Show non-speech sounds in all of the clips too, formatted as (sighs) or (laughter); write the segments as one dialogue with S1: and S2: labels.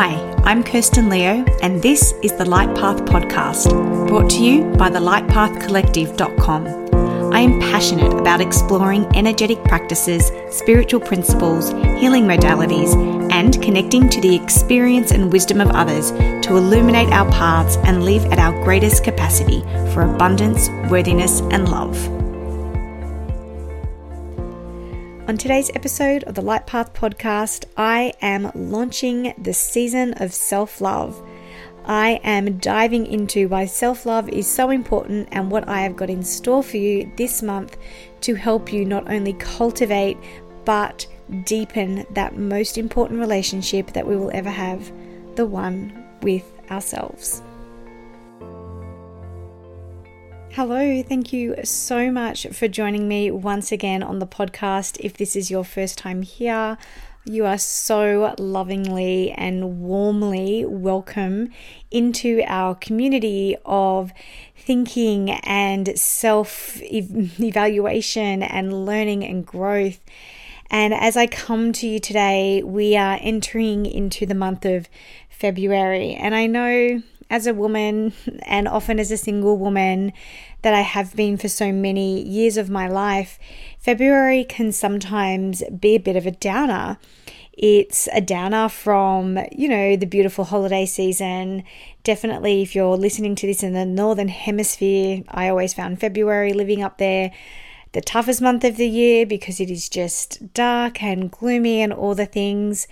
S1: Hi, I'm Kirsten Leo, and this is the Light Path Podcast, brought to you by the lightpathcollective.com. I am passionate about exploring energetic practices, spiritual principles, healing modalities, and connecting to the experience and wisdom of others to illuminate our paths and live at our greatest capacity for abundance, worthiness, and love. On today's episode of the Light Path podcast, I am launching the season of self love. I am diving into why self love is so important and what I have got in store for you this month to help you not only cultivate but deepen that most important relationship that we will ever have the one with ourselves. Hello, thank you so much for joining me once again on the podcast. If this is your first time here, you are so lovingly and warmly welcome into our community of thinking and self evaluation and learning and growth. And as I come to you today, we are entering into the month of February. And I know as a woman and often as a single woman that I have been for so many years of my life, February can sometimes be a bit of a downer. It's a downer from, you know, the beautiful holiday season. Definitely, if you're listening to this in the Northern Hemisphere, I always found February living up there the toughest month of the year because it is just dark and gloomy and all the things.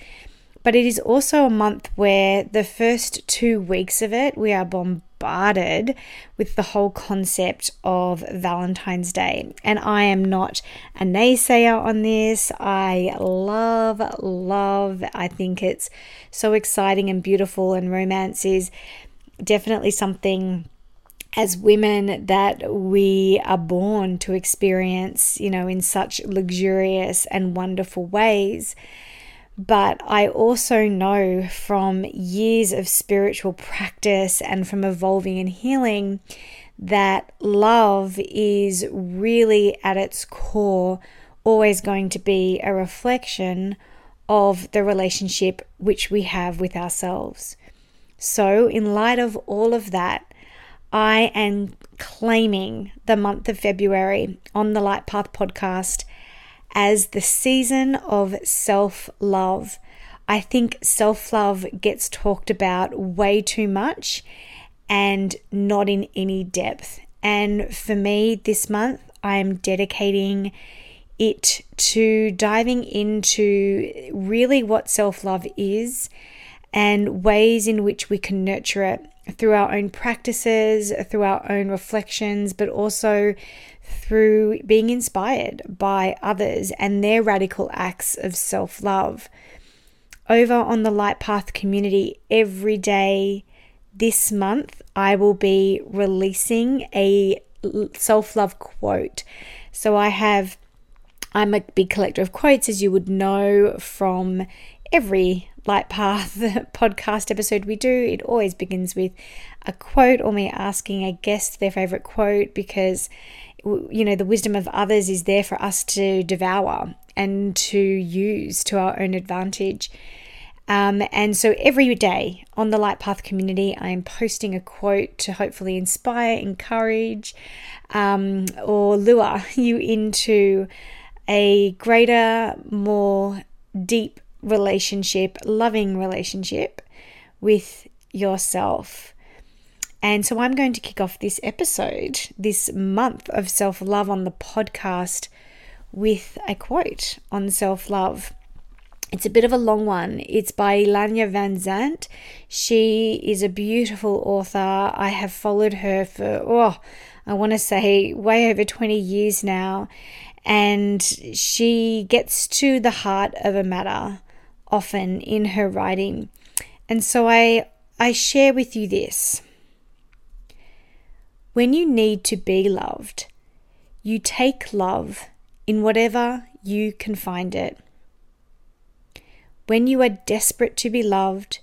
S1: But it is also a month where the first two weeks of it, we are bombarded with the whole concept of Valentine's Day. And I am not a naysayer on this. I love, love, I think it's so exciting and beautiful, and romance is definitely something as women that we are born to experience, you know, in such luxurious and wonderful ways. But I also know from years of spiritual practice and from evolving and healing that love is really at its core always going to be a reflection of the relationship which we have with ourselves. So, in light of all of that, I am claiming the month of February on the Light Path podcast as the season of self love. I think self love gets talked about way too much and not in any depth. And for me, this month, I am dedicating it to diving into really what self love is and ways in which we can nurture it through our own practices, through our own reflections, but also through being inspired by others and their radical acts of self love. Over on the Light Path community, every day this month, I will be releasing a self love quote. So I have, I'm a big collector of quotes, as you would know from every Light Path (laughs) podcast episode we do. It always begins with a quote or me asking a guest their favorite quote because you know, the wisdom of others is there for us to devour and to use to our own advantage. Um, and so every day on the Light Path community, I am posting a quote to hopefully inspire, encourage, um, or lure (laughs) you into a greater, more deep relationship, loving relationship with yourself. And so I'm going to kick off this episode, this month of self love on the podcast, with a quote on self love. It's a bit of a long one. It's by Iyanla Vanzant. She is a beautiful author. I have followed her for, oh, I want to say way over 20 years now. And she gets to the heart of a matter often in her writing. And so I, I share with you this. When you need to be loved, you take love in whatever you can find it. When you are desperate to be loved,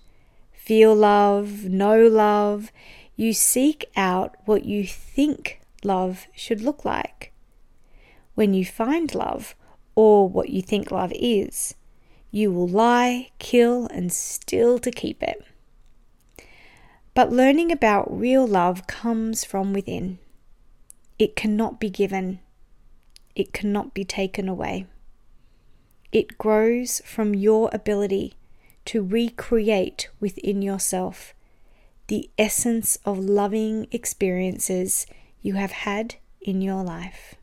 S1: feel love, know love, you seek out what you think love should look like. When you find love, or what you think love is, You will lie, kill, and steal to keep it. But learning about real love comes from within. It cannot be given, it cannot be taken away. It grows from your ability to recreate within yourself the essence of loving experiences you have had in your life.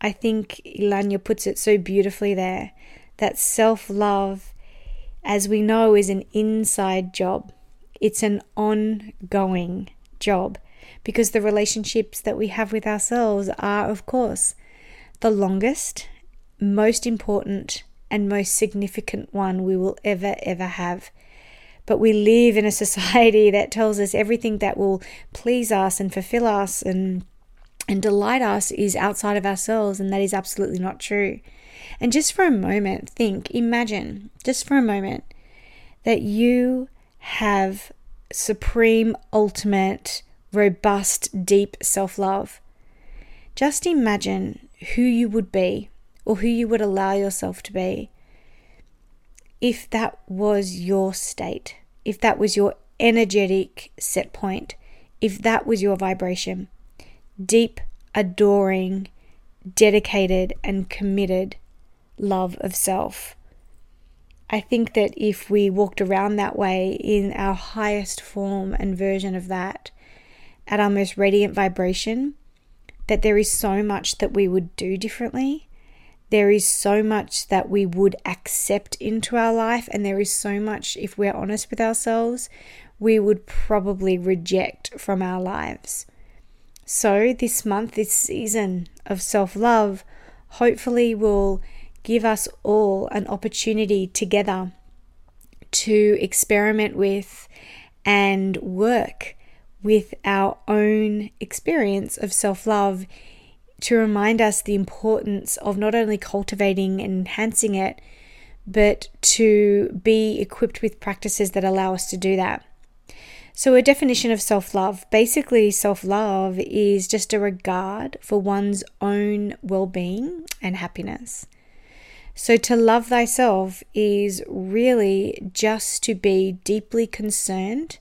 S1: I think Iyanla puts it so beautifully there that self love, as we know, is an inside job. It's an ongoing job because the relationships that we have with ourselves are, of course, the longest, most important, and most significant one we will ever, ever have. But we live in a (laughs) society that tells us everything that will please us and fulfill us and and delight us is outside of ourselves, and that is absolutely not true. And just for a moment, think, imagine, just for a moment, that you have supreme, ultimate, robust, deep self love. Just imagine who you would be or who you would allow yourself to be if that was your state, if that was your energetic set point, if that was your vibration. Deep, adoring, dedicated, and committed love of self. I think that if we walked around that way in our highest form and version of that, at our most radiant vibration, that there is so much that we would do differently there is so much that we would accept into our life, and there is so much, if we're honest with ourselves, we would probably reject from our lives. So, this month, this season of self love, hopefully will give us all an opportunity together to experiment with and work with our own experience of self love to remind us the importance of not only cultivating and enhancing it, but to be equipped with practices that allow us to do that. So, a definition of self love basically, self love is just a regard for one's own well being and happiness. So, to love thyself is really just to be deeply concerned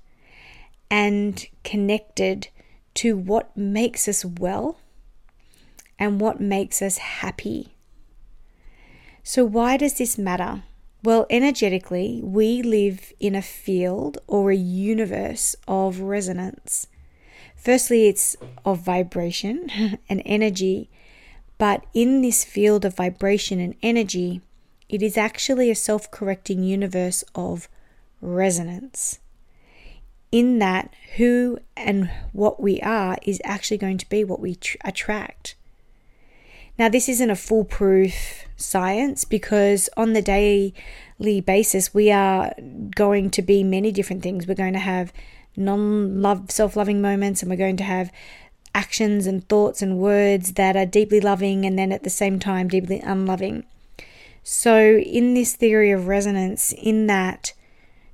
S1: and connected to what makes us well and what makes us happy. So, why does this matter? Well, energetically, we live in a field or a universe of resonance. Firstly, it's of vibration (laughs) and energy, but in this field of vibration and energy, it is actually a self correcting universe of resonance. In that, who and what we are is actually going to be what we tr- attract. Now, this isn't a foolproof science because on the daily basis, we are going to be many different things. We're going to have non love, self loving moments, and we're going to have actions and thoughts and words that are deeply loving and then at the same time deeply unloving. So, in this theory of resonance, in that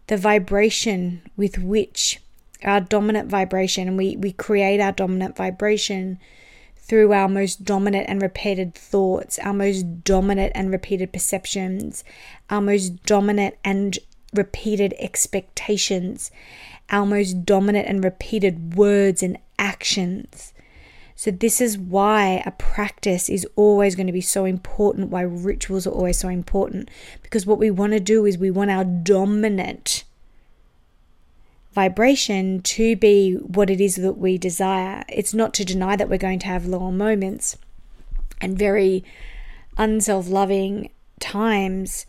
S1: the vibration with which our dominant vibration, and we, we create our dominant vibration through our most dominant and repeated thoughts, our most dominant and repeated perceptions, our most dominant and repeated expectations, our most dominant and repeated words and actions. So, this is why a practice is always going to be so important, why rituals are always so important. Because what we want to do is we want our dominant vibration to be what it is that we desire. It's not to deny that we're going to have lower moments and very unself loving times,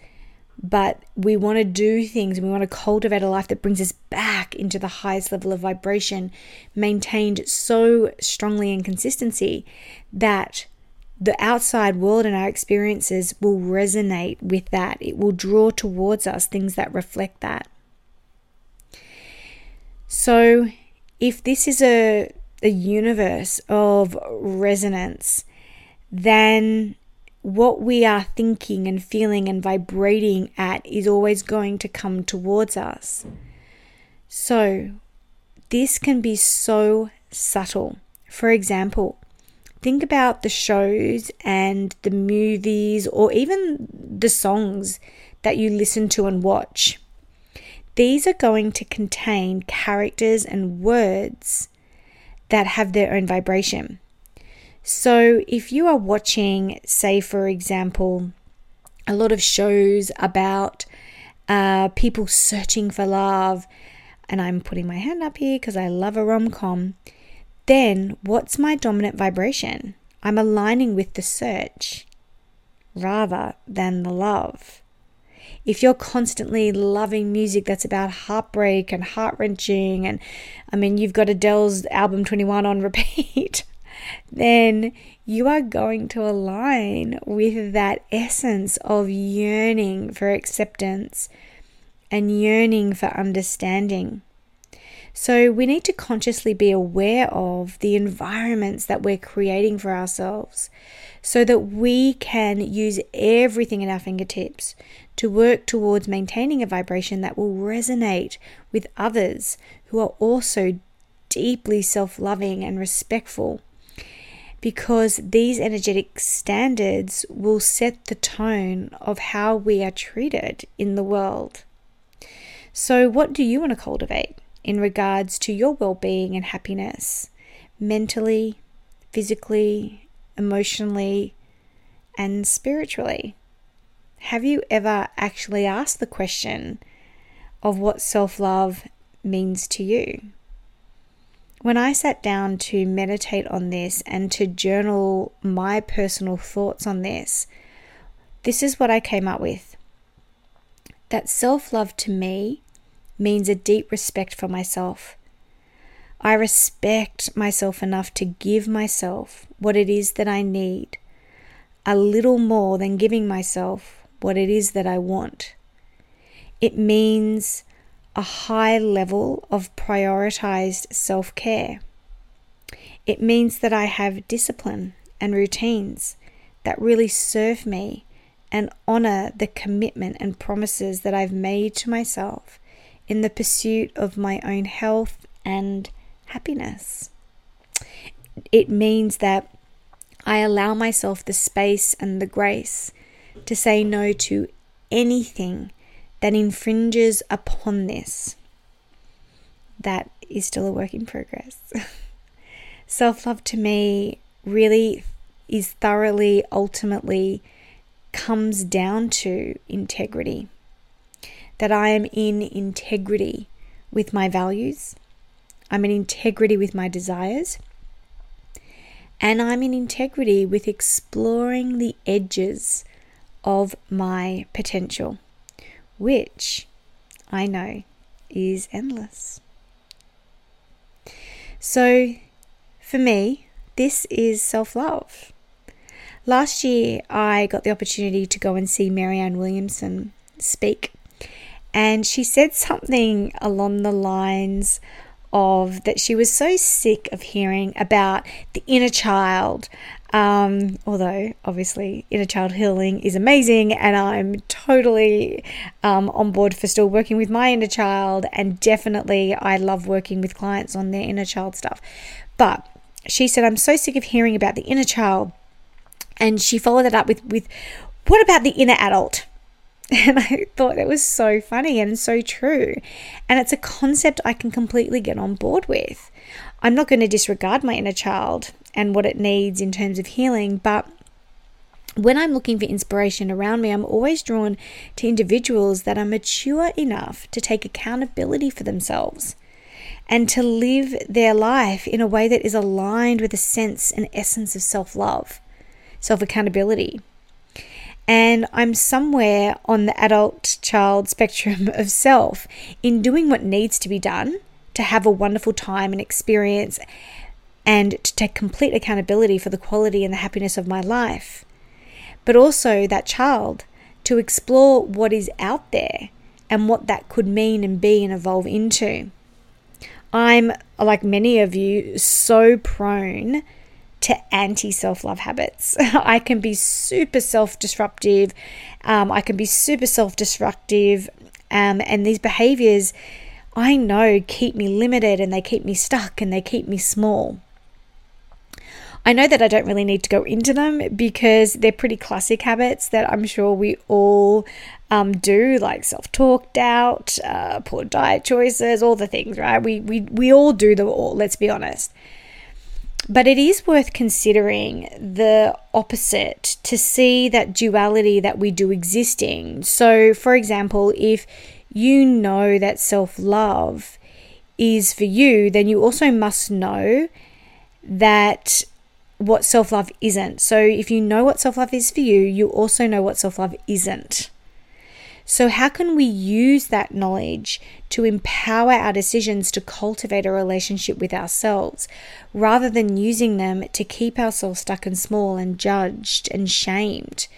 S1: but we want to do things and we want to cultivate a life that brings us back into the highest level of vibration, maintained so strongly in consistency that the outside world and our experiences will resonate with that. It will draw towards us things that reflect that. So, if this is a, a universe of resonance, then what we are thinking and feeling and vibrating at is always going to come towards us. So, this can be so subtle. For example, think about the shows and the movies or even the songs that you listen to and watch. These are going to contain characters and words that have their own vibration. So, if you are watching, say, for example, a lot of shows about uh, people searching for love, and I'm putting my hand up here because I love a rom com, then what's my dominant vibration? I'm aligning with the search rather than the love. If you're constantly loving music that's about heartbreak and heart wrenching, and I mean, you've got Adele's album 21 on repeat, (laughs) then you are going to align with that essence of yearning for acceptance and yearning for understanding. So, we need to consciously be aware of the environments that we're creating for ourselves so that we can use everything at our fingertips to work towards maintaining a vibration that will resonate with others who are also deeply self loving and respectful because these energetic standards will set the tone of how we are treated in the world. So, what do you want to cultivate in regards to your well being and happiness, mentally, physically, emotionally, and spiritually? Have you ever actually asked the question of what self love means to you? When I sat down to meditate on this and to journal my personal thoughts on this, this is what I came up with. That self love to me means a deep respect for myself. I respect myself enough to give myself what it is that I need, a little more than giving myself what it is that I want. It means a high level of prioritized self care. It means that I have discipline and routines that really serve me and honor the commitment and promises that I've made to myself in the pursuit of my own health and happiness. It means that I allow myself the space and the grace to say no to anything that infringes upon this, that is still a work in progress. (laughs) Self love to me really is thoroughly, ultimately, comes down to integrity. That I am in integrity with my values, I'm in integrity with my desires, and I'm in integrity with exploring the edges of my potential which I know is endless. So, for me, this is self love. Last year, I got the opportunity to go and see Marianne Williamson speak, and she said something along the lines of that she was so sick of hearing about the inner child um, although, obviously, inner child healing is amazing, and I'm totally um, on board for still working with my inner child. And definitely, I love working with clients on their inner child stuff. But she said, I'm so sick of hearing about the inner child. And she followed that up with, with what about the inner adult? (laughs) And I thought that was so funny and so true. And it's a concept I can completely get on board with. I'm not going to disregard my inner child and what it needs in terms of healing. But when I'm looking for inspiration around me, I'm always drawn to individuals that are mature enough to take accountability for themselves and to live their life in a way that is aligned with a sense and essence of self love, self accountability. And I'm somewhere on the adult child spectrum of self in doing what needs to be done to have a wonderful time and experience and to take complete accountability for the quality and the happiness of my life. But also that child to explore what is out there and what that could mean and be and evolve into. I'm, like many of you, so prone to anti self love habits. (laughs) I can be super self disruptive, um, I can be super self destructive, um, and these behaviors I know keep me limited and they keep me stuck and they keep me small. I know that I don't really need to go into them because they're pretty classic habits that I'm sure we all um, do, like self talk, doubt, uh, poor diet choices, all the things, right? We, we, we all do them all, let's be honest. But it is worth considering the opposite to see that duality that we do existing. So, for example, if you know that self love is for you, then you also must know that what self love isn't. So, if you know what self love is for you, you also know what self love isn't. So, how can we use that knowledge to empower our decisions to cultivate a relationship with ourselves rather than using them to keep ourselves stuck and small and judged and shamed?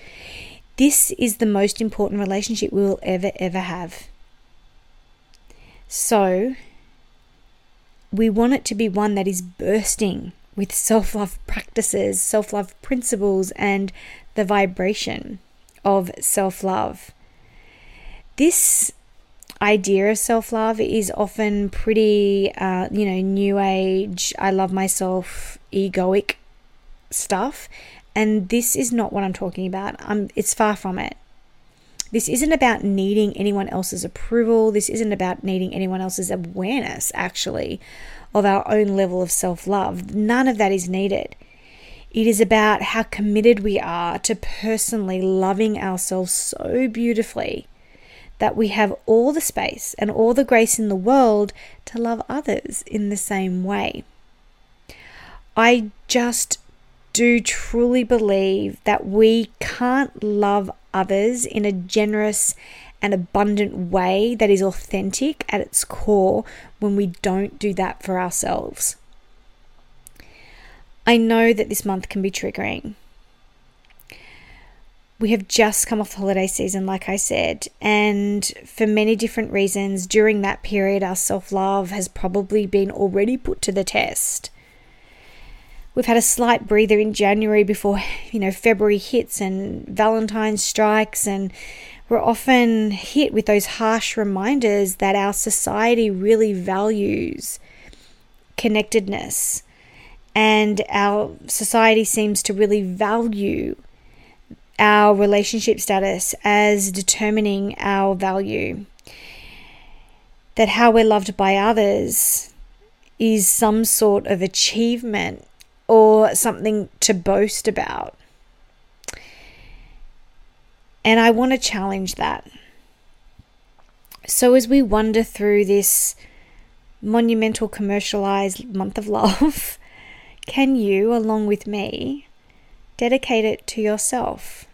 S1: This is the most important relationship we will ever, ever have. So, we want it to be one that is bursting with self love practices, self love principles, and the vibration of self love this idea of self love is often pretty, uh, you know, new age, I love myself, egoic stuff. And this is not what I'm talking about. I'm, it's far from it. This isn't about needing anyone else's approval. This isn't about needing anyone else's awareness, actually, of our own level of self love. None of that is needed. It is about how committed we are to personally loving ourselves so beautifully that we have all the space and all the grace in the world to love others in the same way. I just do truly believe that we can't love others in a generous and abundant way that is authentic at its core when we don't do that for ourselves. I know that this month can be triggering we have just come off the holiday season, like I said, and for many different reasons, during that period, our self love has probably been already put to the test. We've had a slight breather in January before, you know, February hits and Valentine's strikes, and we're often hit with those harsh reminders that our society really values connectedness, and our society seems to really value our relationship status as determining our value. That how we're loved by others is some sort of achievement or something to boast about. And I want to challenge that. So, as we wander through this monumental commercialized month of love, (laughs) can you, along with me, dedicate it to yourself?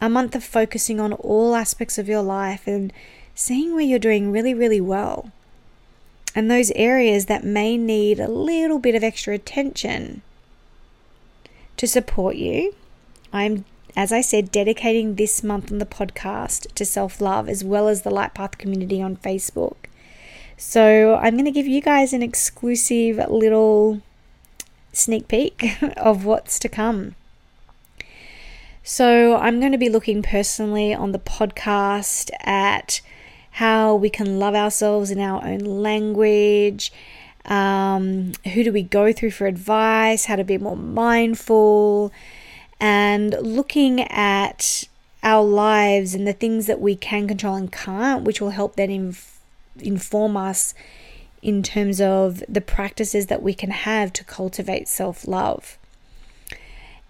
S1: A month of focusing on all aspects of your life and seeing where you're doing really, really well. And those areas that may need a little bit of extra attention to support you. I'm, as I said, dedicating this month on the podcast to self love as well as the Light Path community on Facebook. So I'm going to give you guys an exclusive little sneak peek (laughs) of what's to come. So, I'm going to be looking personally on the podcast at how we can love ourselves in our own language. Um, who do we go through for advice? How to be more mindful, and looking at our lives and the things that we can control and can't, which will help then inf- inform us in terms of the practices that we can have to cultivate self love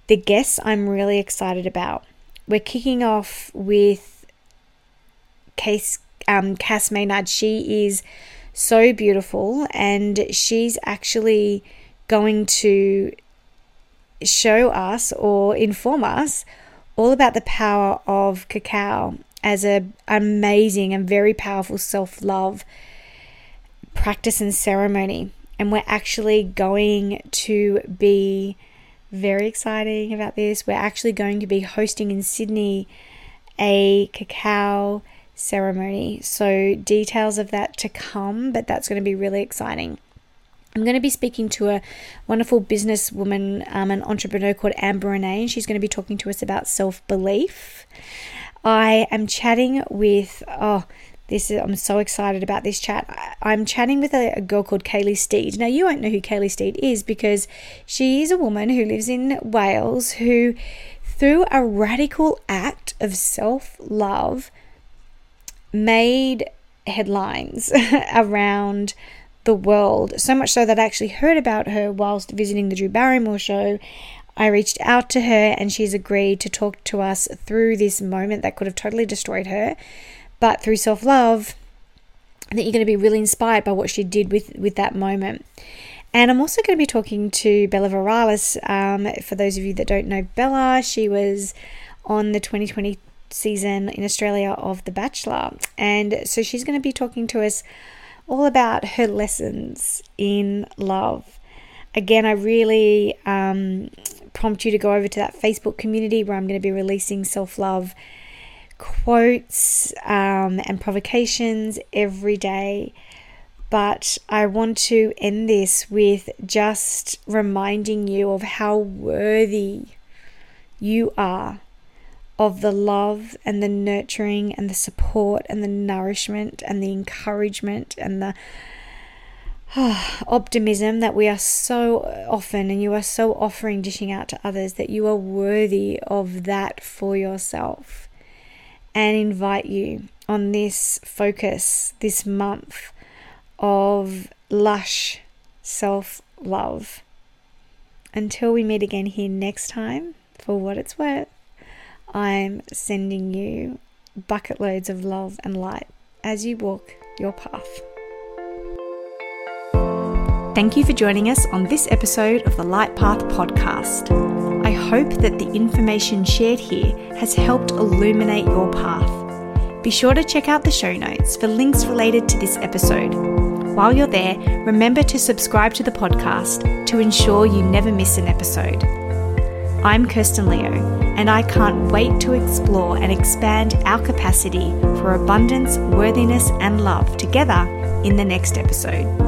S1: the guests I'm really excited about. We're kicking off with Case, um, Cass Maynard. She is so beautiful and she's actually going to show us or inform us all about the power of cacao as an amazing and very powerful self-love practice and ceremony and we're actually going to be very exciting about this. We're actually going to be hosting in Sydney a cacao ceremony. So, details of that to come, but that's going to be really exciting. I'm going to be speaking to a wonderful businesswoman, um, an entrepreneur called Amber Renee, and she's going to be talking to us about self belief. I am chatting with oh, This is, I'm so excited about this chat. I'm chatting with a, a girl called Kaylee Steed. Now, you won't know who Kaylee Steed is because she is a woman who lives in Wales who, through a radical act of self love, made headlines (laughs) around the world. So much so that I actually heard about her whilst visiting the Drew Barrymore show. I reached out to her and she's agreed to talk to us through this moment that could have totally destroyed her but through self love, that you're going to be really inspired by what she did with, with that moment. And I'm also going to be talking to Bella Varelis. Um, for those of you that don't know Bella, she was on the 2020 season in Australia of The Bachelor. And so she's going to be talking to us all about her lessons in love. Again, I really um, prompt you to go over to that Facebook community where I'm going to be releasing self love quotes um, and provocations every day. But I want to end this with just reminding you of how worthy you are of the love and the nurturing and the support and the nourishment and the encouragement and the oh, (sighs) optimism that we are so often and you are so offering dishing out to others that you are worthy of that for yourself and invite you on this focus this month of lush self love. Until we meet again here next time, for what it's worth, I'm sending you bucket loads of love and light as you walk your path. Thank you for joining us on this episode of the Light Path podcast. I hope that the information shared here has helped illuminate your path. Be sure to check out the show notes for links related to this episode. While you're there, remember to subscribe to the podcast to ensure you never miss an episode. I'm Kirsten Leo, and I can't wait to explore and expand our capacity for abundance, worthiness, and love together in the next episode.